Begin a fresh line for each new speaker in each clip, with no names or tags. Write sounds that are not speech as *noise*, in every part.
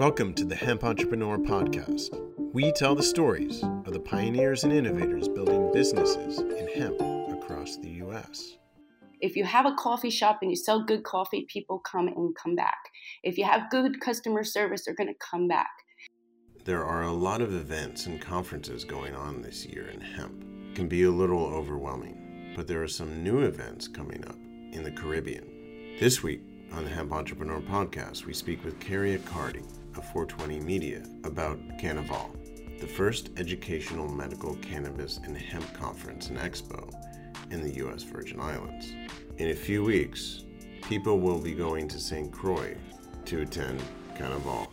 Welcome to the Hemp Entrepreneur Podcast. We tell the stories of the pioneers and innovators building businesses in hemp across the U.S.
If you have a coffee shop and you sell good coffee, people come and come back. If you have good customer service, they're going to come back.
There are a lot of events and conferences going on this year in hemp. It can be a little overwhelming, but there are some new events coming up in the Caribbean. This week on the Hemp Entrepreneur Podcast, we speak with Kerri Accardi, of 420 Media about Cannaval, the first educational medical cannabis and hemp conference and expo in the U.S. Virgin Islands. In a few weeks, people will be going to St. Croix to attend Cannaval.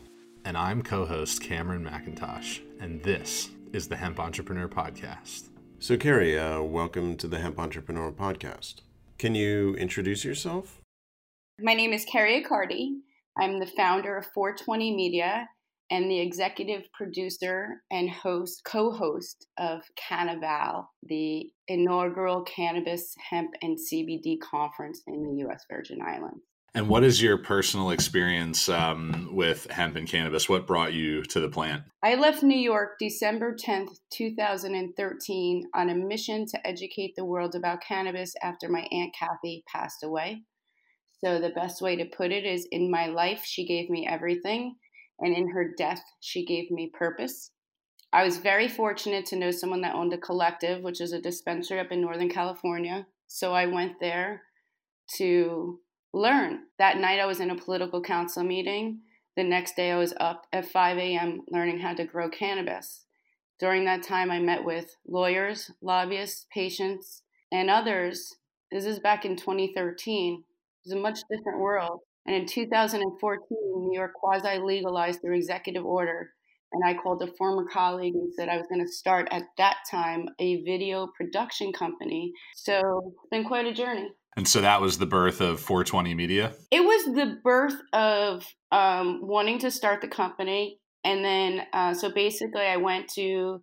And I'm co host Cameron McIntosh, and this is the Hemp Entrepreneur Podcast.
So, Kerri, uh, welcome to the Hemp Entrepreneur Podcast. Can you introduce yourself?
My name is Kerri Accardi. I'm the founder of 420 Media and the executive producer and host, co-host of Cannaval, the inaugural cannabis, hemp, and CBD conference in the U.S. Virgin Islands.
And what is your personal experience um, with hemp and cannabis? What brought you to the plant?
I left New York December 10th, 2013, on a mission to educate the world about cannabis after my Aunt Kathy passed away. So the best way to put it is in my life, she gave me everything. And in her death, she gave me purpose. I was very fortunate to know someone that owned a collective, which is a dispensary up in Northern California. So I went there to learn. That night, I was in a political council meeting. The next day, I was up at 5 a.m. learning how to grow cannabis. During that time, I met with lawyers, lobbyists, patients, and others. This is back in 2013 was a much different world. And in 2014, New York quasi legalized through executive order. And I called a former colleague and said I was going to start at that time a video production company. So it's been quite a journey.
And so that was the birth of 420 Media?
It was the birth of um, wanting to start the company. And then, uh, so basically, I went to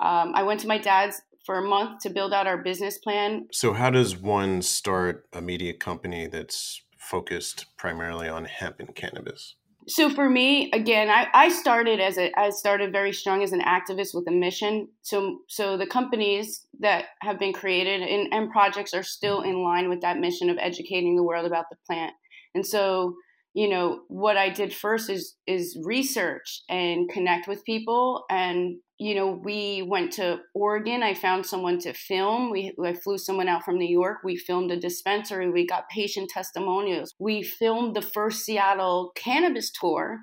um, I went to my dad's for a month to build out our business plan.
So, how does one start a media company that's focused primarily on hemp and cannabis?
So for me, again, I, I started as a I started very strong as an activist with a mission. So so the companies that have been created and, and projects are still mm-hmm. in line with that mission of educating the world about the plant. And so you know what i did first is is research and connect with people. And you know we went to oregon. I found someone to film. We i flew someone out from new york. We filmed a dispensary. We got patient testimonials. We filmed the first seattle cannabis tour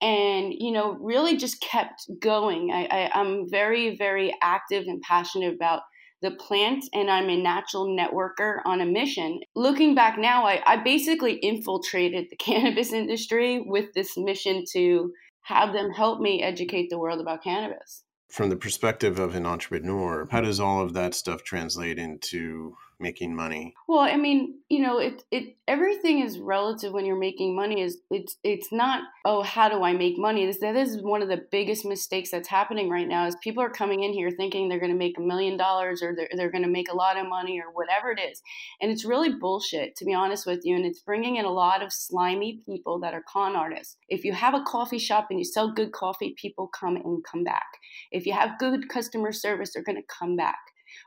and you know really just kept going. I, I i'm very very active and passionate about the plant and I'm a natural networker on a mission. Looking back now, I, I basically infiltrated the *laughs* cannabis industry with this mission to have them help me educate the world about cannabis.
From the perspective of an entrepreneur, how does all of that stuff translate into making money?
Well, I mean, you know, it it everything is relative when you're making money. Is it's it's not oh how do I make money? This that is one of the biggest mistakes that's happening right now. Is people are coming in here thinking they're going to make a million dollars or they're they're going to make a lot of money or whatever it is, and it's really bullshit to be honest with you. And it's bringing in a lot of slimy people that are con artists. If you have a coffee shop and you sell good coffee, people come and come back. If you have good customer service, they're going to come back.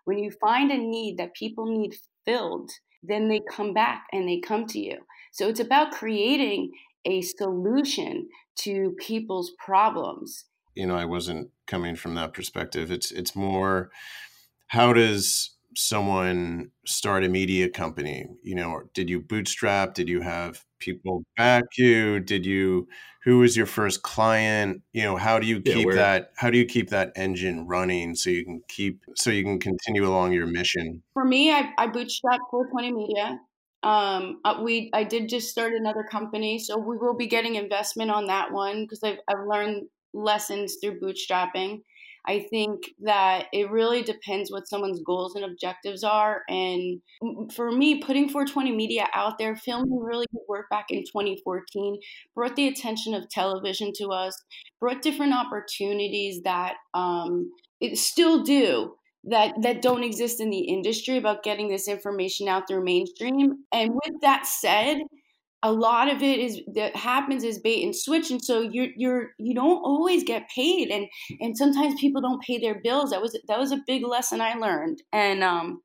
When you find a need that people need filled, then they come back and they come to you. So it's about creating a solution to people's problems.
You know, I wasn't coming from that perspective. It's it's more how does someone start a media company? You know, did you bootstrap? Did you have people back you? Did you who was your first client? You know, how do you keep yeah, that how do you keep that engine running so you can keep so you can continue along your mission?
For me, I, I bootstrapped 420 Media. Um, uh, we I did just start another company, so we will be getting investment on that one because I've I've learned lessons through bootstrapping. I think that it really depends what someone's goals and objectives are. And for me, putting 420 Media out there, filming really good work back in 2014, brought the attention of television to us, brought different opportunities that um, it still do that that don't exist in the industry about getting this information out through mainstream. And with that said, a lot of it is that happens is bait and switch and so you're you're you don't always get paid and and sometimes people don't pay their bills. That was that was a big lesson i learned and um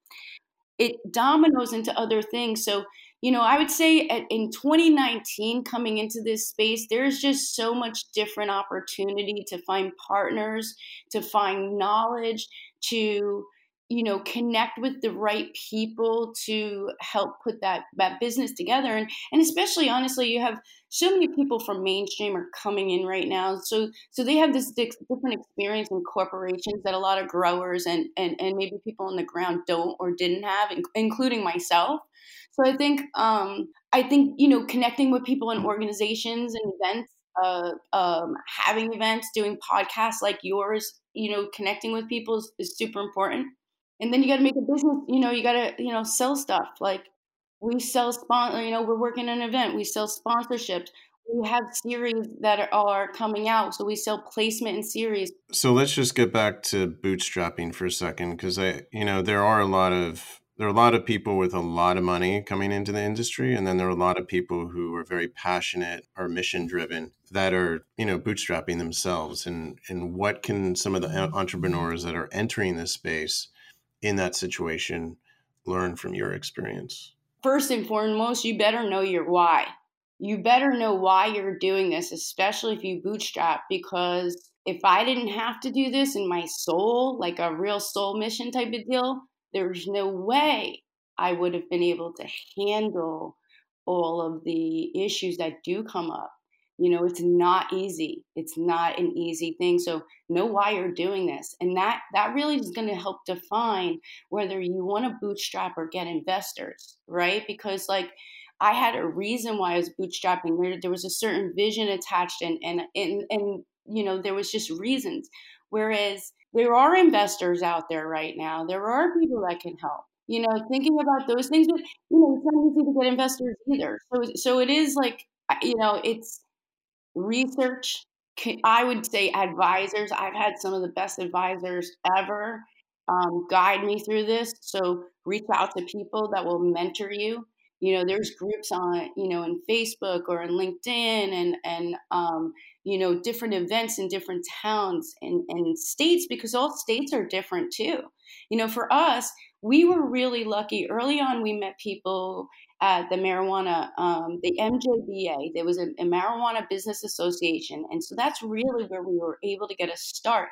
it dominoes into other things. So you know i would say at, in 2019 coming into this space there's just so much different opportunity to find partners to find knowledge to you know connect with the right people to help put that that business together. And and especially honestly you have so many people from mainstream are coming in right now. So so they have this different experience in corporations that a lot of growers and and, and maybe people on the ground don't or didn't have including myself. So i think um i think you know connecting with people in organizations and events uh, um, having events, doing podcasts like yours, you know, connecting with people is, is super important and then you got to make a business you know you got to you know sell stuff. Like we sell sponsor you know we're working an event. We sell sponsorships. We have series that are coming out so we sell placement in series.
So let's just get back to bootstrapping for a second because i you know there are a lot of there are a lot of people with a lot of money coming into the industry and then there are a lot of people who are very passionate or mission driven that are you know bootstrapping themselves. And and what can some of the entrepreneurs that are entering this space in that situation learn from your experience?
First and foremost, you better know your why. You better know why you're doing this, especially if you bootstrap, because if I didn't have to do this in my soul, like a real soul mission type of deal, there's no way I would have been able to handle all of the issues that do come up you know it's not easy it's not an easy thing so know why you're doing this and that that really is going to help define whether you want to bootstrap or get investors right? Because like i had a reason why i was bootstrapping there, there was a certain vision attached and and and, and you know there was just reasons. Whereas there are investors out there right now there are people that can help you know thinking about those things but you know it's not easy to get investors either. So so it is like you know it's research i would say advisors. I've had some of the best advisors ever um, guide me through this so reach out to people that will mentor you. You know there's groups on you know in facebook or in linkedin and and um, you know different events in different towns and, and states because all states are different too. You know for us we were really lucky early on we met people at the marijuana, um, the MJBA. There was a, a, marijuana business association, and so that's really where we were able to get a start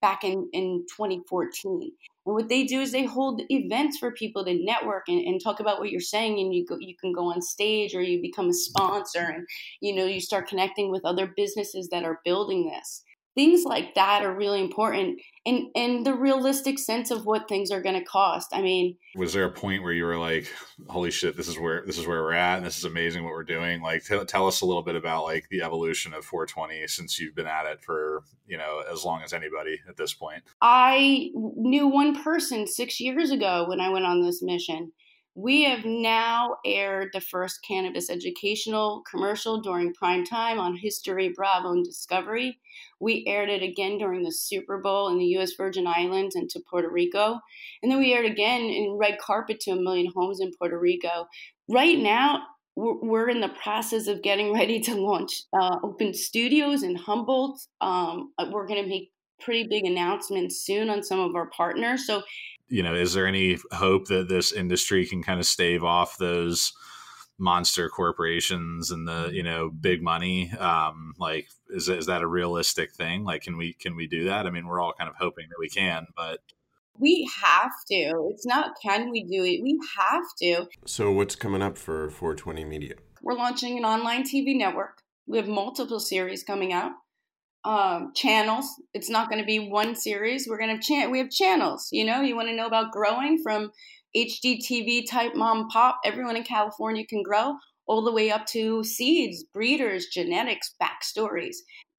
back in in 2014. And what they do is they hold events for people to network and, and talk about what you're saying, and you go, you can go on stage or you become a sponsor, and you know you start connecting with other businesses that are building this things like that are really important and and the realistic sense of what things are going to cost. I mean
was there a point where you were like holy shit this is where this is where we're at and this is amazing what we're doing? Like t- tell us a little bit about like the evolution of 420 since you've been at it for you know as long as anybody at this point.
I knew one person six years ago when i went on this mission we have now aired the first cannabis educational commercial during prime time on History Bravo and Discovery. We aired it again during the Super Bowl in the U.S. Virgin Islands and to Puerto Rico. And then we aired again in Red Carpet to a million homes in Puerto Rico. Right now, we're in the process of getting ready to launch uh, open studios in Humboldt. Um, we're going to make pretty big announcements soon on some of our partners. So
you know, is there any hope that this industry can kind of stave off those monster corporations and the you know big money? Um, like, is is that a realistic thing? Like, can we can we do that? I mean, we're all kind of hoping that we can, but
we have to. It's not can we do it? We have to.
So, what's coming up for 420 Media?
We're launching an online TV network. We have multiple series coming out um, channels. It's not going to be one series. We're going to chan- we have channels. You know, you want to know about growing from HGTV type mom pop. Everyone in California can grow all the way up to seeds, breeders, genetics, backstories.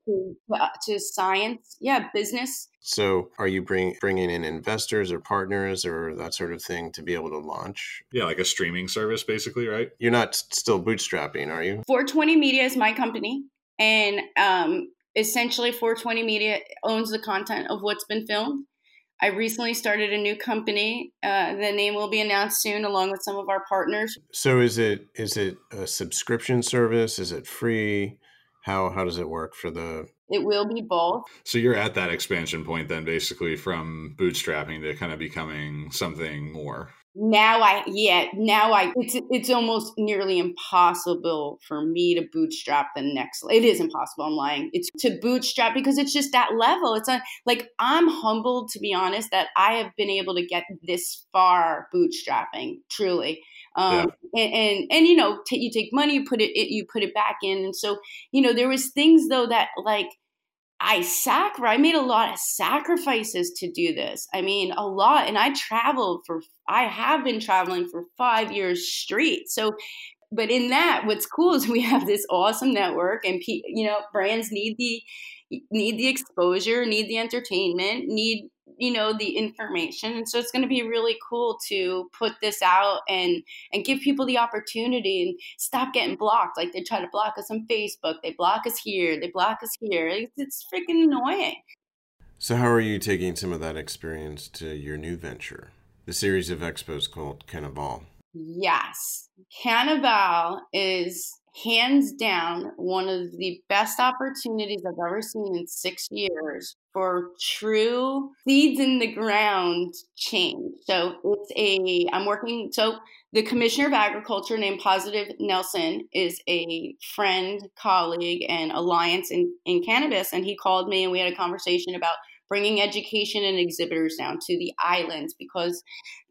To, uh, to science, yeah, business.
So, are you bring, bringing in investors or partners or that sort of thing to be able to launch?
Yeah, like a streaming service, basically, right?
You're not still bootstrapping, are you?
420 Media is my company, and um, essentially 420 media owns the content of what's been filmed I recently started a new company. Uh, the name will be announced soon, along with some of our partners.
So, is it is it a subscription service? Is it free? How how does it work for the?
It will be both.
So you're at that expansion point then, basically from bootstrapping to kind of becoming something more
now I yeah now I it's it's almost nearly impossible for me to bootstrap the next it is impossible I'm lying it's to bootstrap because it's just that level it's a, like I'm humbled to be honest that I have been able to get this far bootstrapping truly um, yeah. and, and, and you know t- you take money you put it, it you put it back in and so you know there was things though that like I sacri- I made a lot of sacrifices to do this. I mean, a lot and I traveled for I have been traveling for 5 years straight. So but in that what's cool is *laughs* we have this awesome network and you know brands need the need the exposure, need the entertainment, need you know the information. And so it's going to be really cool to put this out and and give people the opportunity and stop getting blocked. Like they try to block us on facebook they block us here they block us here. It's, it's freaking annoying.
So how are you taking some of that experience to your new venture? The series of expos called Cannaval
yes. Cannaval is hands down one of the best opportunities I've ever seen in six years for true seeds in the ground change. So it's a, I'm working, so the Commissioner of Agriculture named Positive Nelson is a friend, colleague, and alliance in, in cannabis. And he called me and we had a conversation about bringing education and exhibitors down to the islands because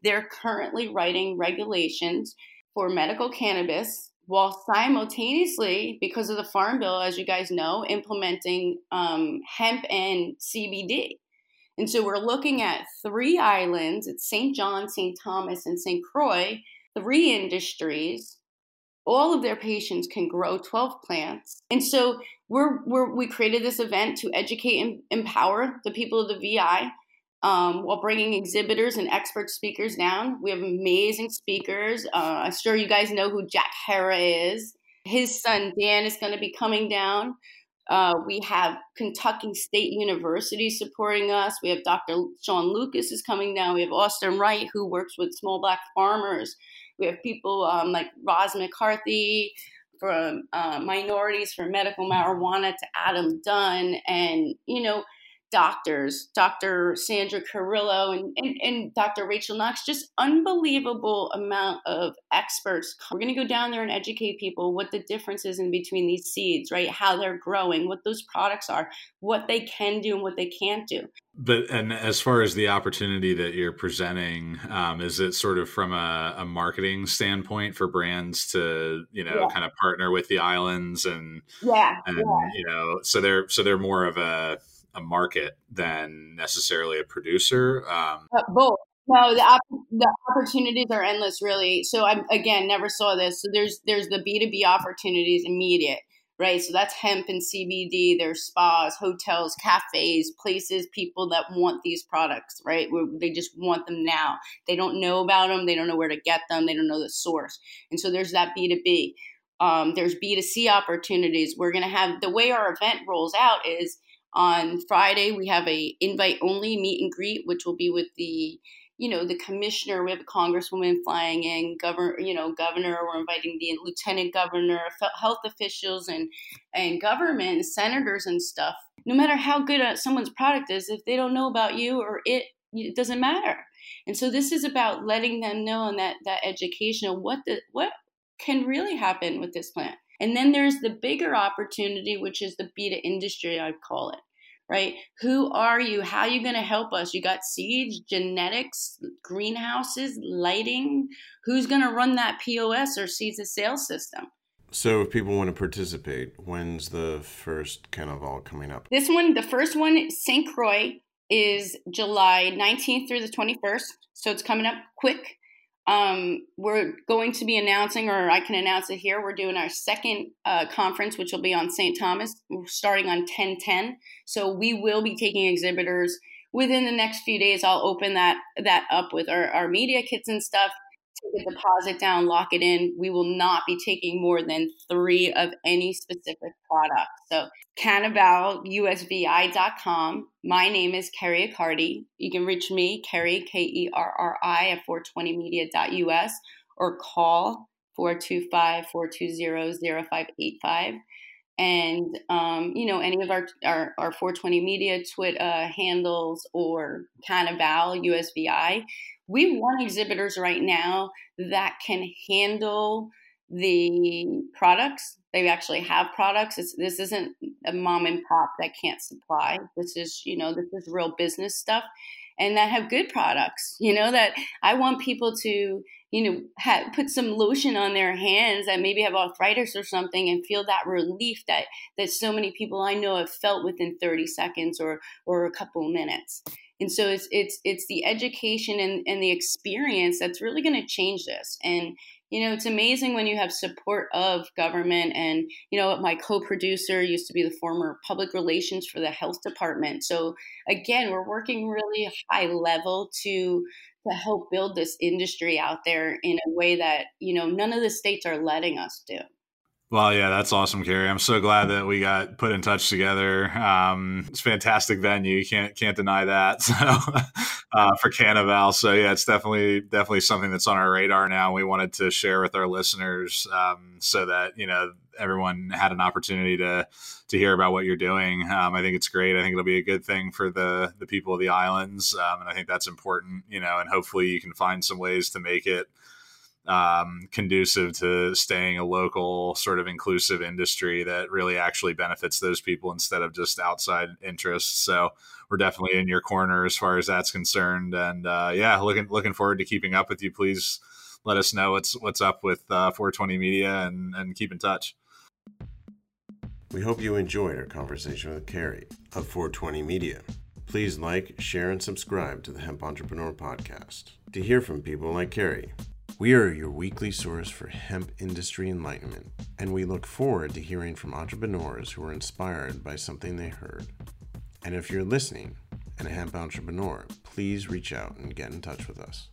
they're currently writing regulations for medical cannabis while simultaneously, because of the Farm Bill, as you guys know, implementing um, hemp and CBD. And so we're looking at three islands it's St. John, St. Thomas, and St. Croix, three industries. All of their patients can grow 12 plants. And so we're, we're, we created this event to educate and empower the people of the VI um, while bringing exhibitors and expert speakers down. We have amazing speakers. Uh, I'm sure you guys know who Jack Herer is. His son Dan is going to be coming down. Uh, we have Kentucky State University supporting us. We have Dr. Sean Lucas is coming down. We have Austin Wright, who works with small black farmers. We have people um, like Roz McCarthy from uh, minorities for medical marijuana to Adam Dunn. And, you know, doctors, Dr. Sandra Carrillo and, and, and, Dr. Rachel Knox, just unbelievable amount of experts. We're going to go down there and educate people what the difference is in between these seeds, right? How they're growing, what those products are, what they can do and what they can't do.
But and as far as the opportunity that you're presenting, um, is it sort of from a, a, marketing standpoint for brands to you know yeah. kind of partner with the islands and
yeah,
and
yeah.
you know so they're so they're more of a a market than necessarily a producer. Um,
uh, both. No, the op- the opportunities are endless, really. So I again never saw this. So there's there's the B two B opportunities immediate, right? So that's hemp and CBD. There's spas, hotels, cafes, places, people that want these products, right? Where they just want them now. They don't know about them. They don't know where to get them. They don't know the source. And so there's that B two B. Um, there's B two C opportunities. We're gonna have the way our event rolls out is on Friday, we have a invite only meet and greet, which will be with the you know the commissioner. We have a congresswoman flying in governor you know governor. We're inviting the lieutenant governor health officials and and government senators and stuff. No matter how good someone's product is if they don't know about you or it it doesn't matter. And so this is about letting them know and that that education of what the what can really happen with this plant and then there's the bigger opportunity, which is the beta industry, I call it, right? Who are you? How are you going to help us? You got seeds, genetics, greenhouses, lighting. Who's going to run that POS or seeds of sales system?
So, if people want to participate, when's the first Cannaval coming up?
This one, the first one, St. Croix, is July 19th through the 21st. So, it's coming up quick. Um, we're going to be announcing, or I can announce it here. We're doing our second uh, conference, which will be on St. Thomas, starting on 1010. So we will be taking exhibitors within the next few days. I'll open that that up with our, our media kits and stuff take a deposit down, lock it in. We will not be taking more than three of any specific product. So cannavalUSVI.com. My name is Kerri Accardi. You can reach me, Kerri, K E R R I, at 420media.us or call 425 420 0585 and um, you know any of our, our, our 420 media Twitter uh, handles or Cannaval USVI. We want exhibitors right now that can handle the products. They actually have products. It's, this isn't a mom and pop that can't supply. This is you know this is real business stuff, and that have good products. You know that I want people to you know, put some lotion on their hands that maybe have arthritis or something and feel that relief that that so many people I know have felt within 30 seconds or or a couple minutes. And so it's it's it's the education and, and the experience that's really going to change this. And you know, it's amazing when you have support of government. And, you know, my co producer used to be the former public relations for the health department. So, again, we're working really high level to to help build this industry out there in a way that you know none of the states are letting us do
well, yeah, that's awesome, Kerri. I'm so glad that we got put in touch together. Um, it's fantastic venue. You can't can't deny that. *laughs* So uh, for Cannaval, so yeah, it's definitely definitely something that's on our radar now. We wanted to share with our listeners um, so that you know everyone had an opportunity to to hear about what you're doing. Um, I think it's great. I think it'll be a good thing for the the people of the islands, um, and I think that's important. You know, and hopefully you can find some ways to make it um, conducive to staying a local sort of inclusive industry that really actually benefits those people instead of just outside interests. So we're definitely in your corner as far as that's concerned. And uh, yeah, looking looking forward to keeping up with you. Please let us know what's what's up with uh, 420 Media and and keep in touch.
We hope you enjoyed our conversation with Kerri of 420 Media. Please like, share, and subscribe to the Hemp Entrepreneur Podcast to hear from people like Kerri we are your weekly source for hemp industry enlightenment, and we look forward to hearing from entrepreneurs who are inspired by something they heard. And if you're listening and a hemp entrepreneur, please reach out and get in touch with us.